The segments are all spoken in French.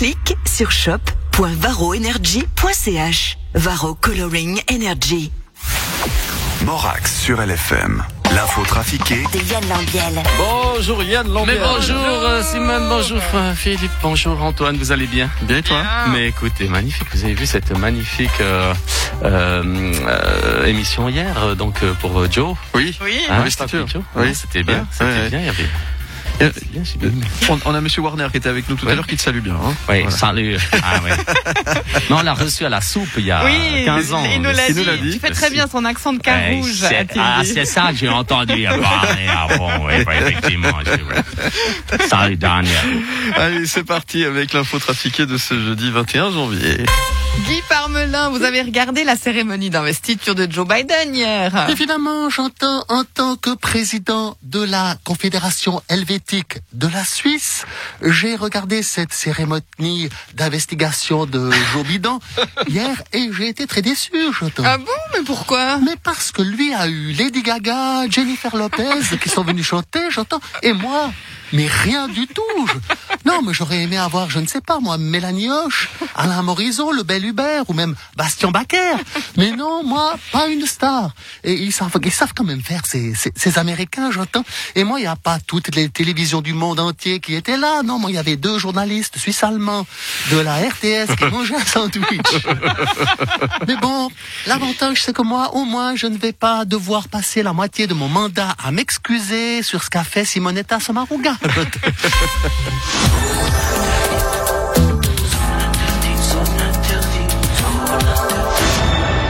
clic sur shop.varoenergy.ch. Varo Coloring Energy. Morax sur LFM. L'info trafiquée de Yann Lambiel. Bonjour Yann Lambiel. Mais bonjour euh, Simone, bonjour euh, Philippe, bonjour Antoine, vous allez bien? Bien et toi Mais écoutez, magnifique, vous avez vu cette magnifique euh, euh, euh, émission hier, donc euh, pour Joe? Oui. Oui. Hein, Oui, Star c'était Oui. Bien, Ouais, c'était ouais, bien, il y avait... Euh, bien, bien. On, on a Monsieur Warner qui était avec nous tout à l'heure qui te salue bien. Hein. Oui, Voilà. salut. Ah, ouais. Non, on l'a reçu à la soupe il y a Oui, 15 ans. il nous l'a dit. dit. Tu fais très bien son accent de Ouais, Carouge. c'est- a-t-il ah, c'est ça que j'ai entendu. Ah bon, oui, effectivement. Salut Daniel. Allez, c'est parti avec l'info trafiquée de ce jeudi 21 janvier. Guy Parmelin, vous avez regardé la cérémonie d'investiture de Joe Biden hier. Évidemment, j'entends en tant que président de la Confédération helvétique de la Suisse, j'ai regardé cette cérémonie d'investigation de Joe Biden hier et j'ai été très déçu, j'entends. Ah bon, mais pourquoi? Mais parce que lui a eu Lady Gaga, Jennifer Lopez qui sont venus chanter, j'entends, et moi, mais rien du tout. Je- Non, mais j'aurais aimé avoir, je ne sais pas moi, Mélanie Hoche, Alain Morisot, le bel Hubert, ou même Bastien Baker. Mais non, moi, pas une star. Et ils savent, ils savent quand même faire ces, ces, ces Américains, j'entends. Et moi, il n'y a pas toutes les télévisions du monde entier qui étaient là. Non, moi, il y avait deux journalistes suisses-allemands de la RTS qui mangeaient un sandwich. Mais bon, l'avantage, c'est que moi, au moins, je ne vais pas devoir passer la moitié de mon mandat à m'excuser sur ce qu'a fait Simonetta Sommaruga.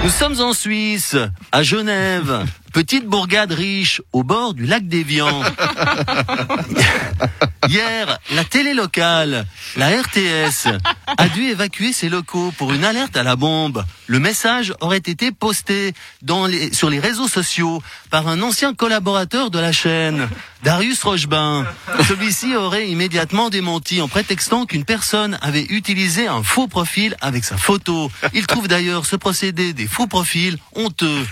Nous sommes en Suisse, à Genève, petite bourgade riche au bord du lac d'Évian. Hier, la télé locale, la RTS, a dû évacuer ses locaux pour une alerte à la bombe. Le message aurait été posté dans les, sur les réseaux sociaux par un ancien collaborateur de la chaîne, Darius Rochebin. Celui-ci aurait immédiatement démenti en prétextant qu'une personne avait utilisé un faux profil avec sa photo. Il trouve d'ailleurs ce procédé des faux profils honteux.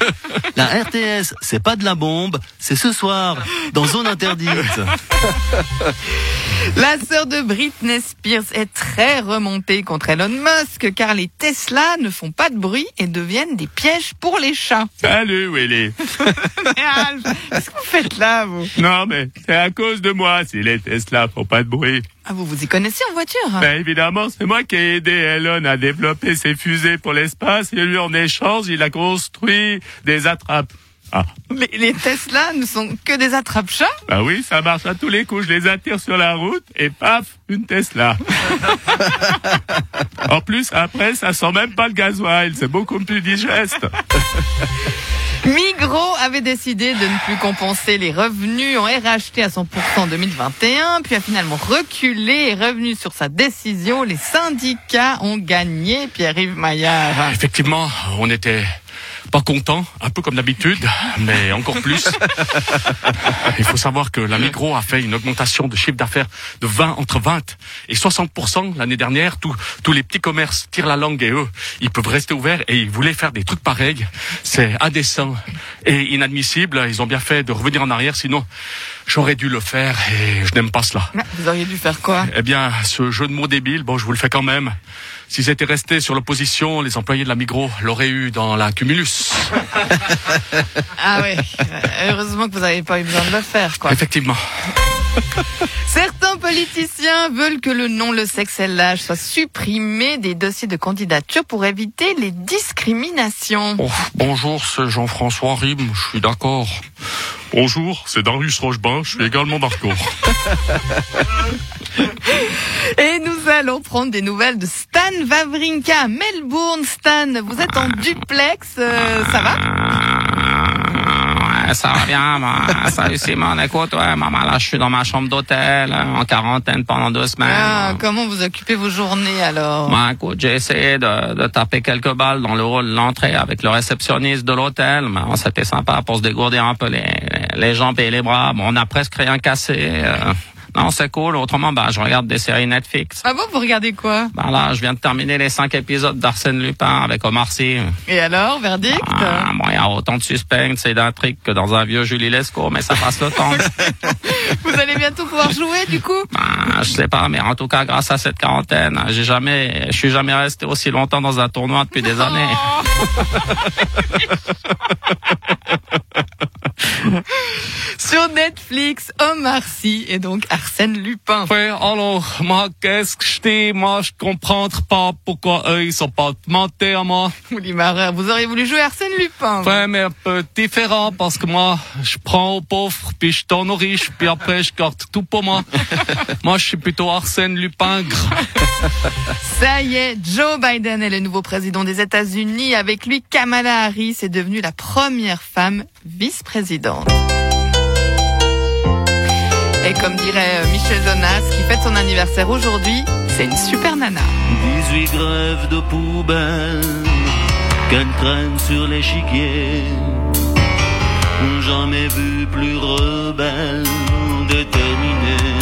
La RTS, c'est pas de la bombe, c'est ce soir, dans zone interdite. La sœur de Britney Spears est très remontée contre Elon Musk car les Tesla ne font pas de bruit et deviennent des pièges pour les chats. Salut Willy. Mais Alf, qu'est-ce que vous faites là, vous? Non mais c'est à cause de moi si les Tesla font pas de bruit. Ah, vous vous y connaissez en voiture? Ben évidemment, c'est moi qui ai aidé Elon à développer ses fusées pour l'espace et lui en échange, il a construit des attrapes. Ah, les, les Tesla ne sont que des attrape-chats bah oui, ça marche à tous les coups. Je les attire sur la route et paf, une Tesla. en plus, après, ça sent même pas le gasoil. C'est beaucoup plus digeste. Migros avait décidé de ne plus compenser les revenus en RHT à 100% en 2021, puis a finalement reculé et revenu sur sa décision. Les syndicats ont gagné, Pierre-Yves Maillard. Effectivement, on était pas content, un peu comme d'habitude, mais encore plus. Il faut savoir que la Migros a fait une augmentation de chiffre d'affaires de 20 entre 20 et 60% l'année dernière. Tous tous les petits commerces tirent la langue et eux, ils peuvent rester ouverts et ils voulaient faire des trucs pareils. C'est indécent et inadmissible. Ils ont bien fait de revenir en arrière, sinon j'aurais dû le faire et je n'aime pas cela. Ah, Vous auriez dû faire quoi? Eh bien, ce jeu de mots débile, bon, je vous le fais quand même. S'ils étaient restés sur l'opposition, les employés de la Migros l'auraient eu dans la Cumulus. Ah ouais, heureusement que vous n'avez pas eu besoin de le faire, quoi. Effectivement. Certains politiciens veulent que le nom, le sexe et l'âge soient supprimés des dossiers de candidature pour éviter les discriminations. Oh, bonjour, c'est Jean-François Rime, je suis d'accord. Bonjour, c'est Darius Rochebin, je suis également d'accord. Et nous allons prendre des nouvelles de Stan Wawrinka à Melbourne. Stan, vous êtes en duplex, euh, ça va? Ouais, ça va bien, bah, salut Simone, écoute, ouais, maman, là, je suis dans ma chambre d'hôtel, euh, en quarantaine pendant deux semaines. ah, Comment vous occupez vos journées alors? Bah, écoute, j'ai essayé de, de taper quelques balles dans le hall de l'entrée avec le réceptionniste de l'hôtel, mais bon, c'était sympa pour se dégourdir un peu les, les jambes et les bras. Bon, on a presque rien cassé. euh. Non, c'est cool. Autrement, bah, je regarde des séries Netflix. Ah bon, vous regardez quoi? Bah là, je viens de terminer les cinq épisodes d'Arsène Lupin avec Omar Sy. Et alors, verdict? Ah, bon, il y a autant de suspense et d'intrigue que dans un vieux Julie Lescaut, mais ça passe le temps. Vous allez bientôt pouvoir jouer, du coup? Bah, je sais pas, mais en tout cas, grâce à cette quarantaine, j'ai jamais, je suis jamais resté aussi longtemps dans un tournoi depuis des années. Sur Netflix, Omar Sy et donc Arsène Lupin. Ouais, alors, moi, qu'est-ce que je dis? Moi, je comprends pas pourquoi eux, ils sont pas mentés à moi. Ouli Marin, vous auriez voulu jouer Arsène Lupin. Ouais, mais un peu différent, parce que moi, je prends aux pauvres, puis je donne aux riches, puis après, je garde tout pour moi. moi, je suis plutôt Arsène Lupin. Ça y est, Joe Biden est le nouveau président des États-Unis. Avec lui, Kamala Harris est devenue la première femme vice-présidente. Et comme dirait euh, Michel Jonas, qui fête son anniversaire aujourd'hui, c'est une super nana. 18 grèves de poubelle qu'elle traîne sur l'échiquier. Jamais vu plus rebelle, déterminée.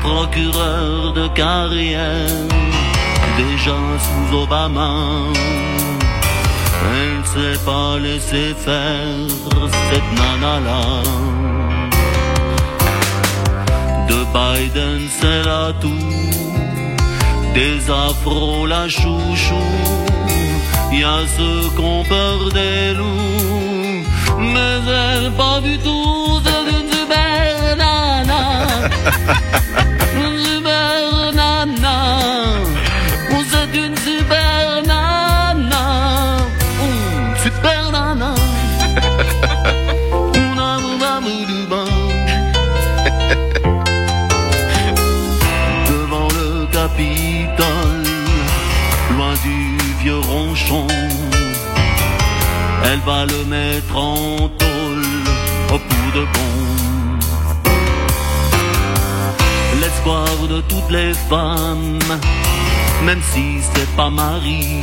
Procureur de carrière, déjà sous Obama. Elle s'est pas laissé faire cette nana-là. De Biden, c'est la toux. Des afros, la chouchou. Y a ceux qu'on peur des loups. Mais elle, pas du tout, c'est une super nana. loin du vieux ronchon. Elle va le mettre en tôle au bout de bon. L'espoir de toutes les femmes, même si c'est pas Marie.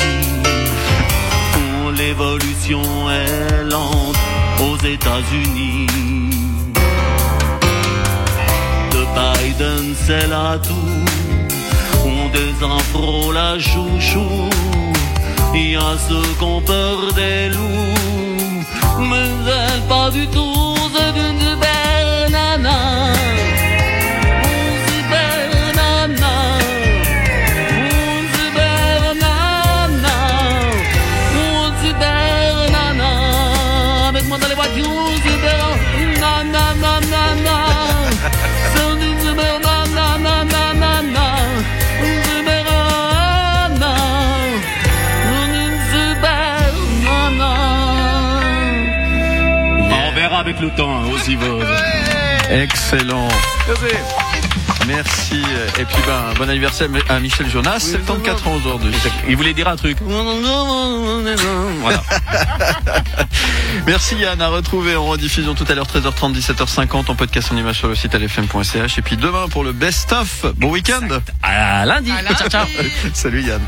Pour l'évolution est lente aux États-Unis de Biden, c'est la toux. Afros, la chouchou. Il y a ceux qu'on peur des loups. Mais pas du tout, c'est une super avec le temps, hein, aussi vos. Excellent. Merci. Et puis ben, bon anniversaire à Michel Jonas, 74 ans aujourd'hui. Il voulait dire un truc. Voilà. Merci Yann, à retrouver en rediffusion tout à l'heure 13h30, 17h50 en podcast en image sur le site lfm.ch et puis demain pour le best of. Bon week-end. À lundi. À lundi. Ciao, ciao. Salut Yann.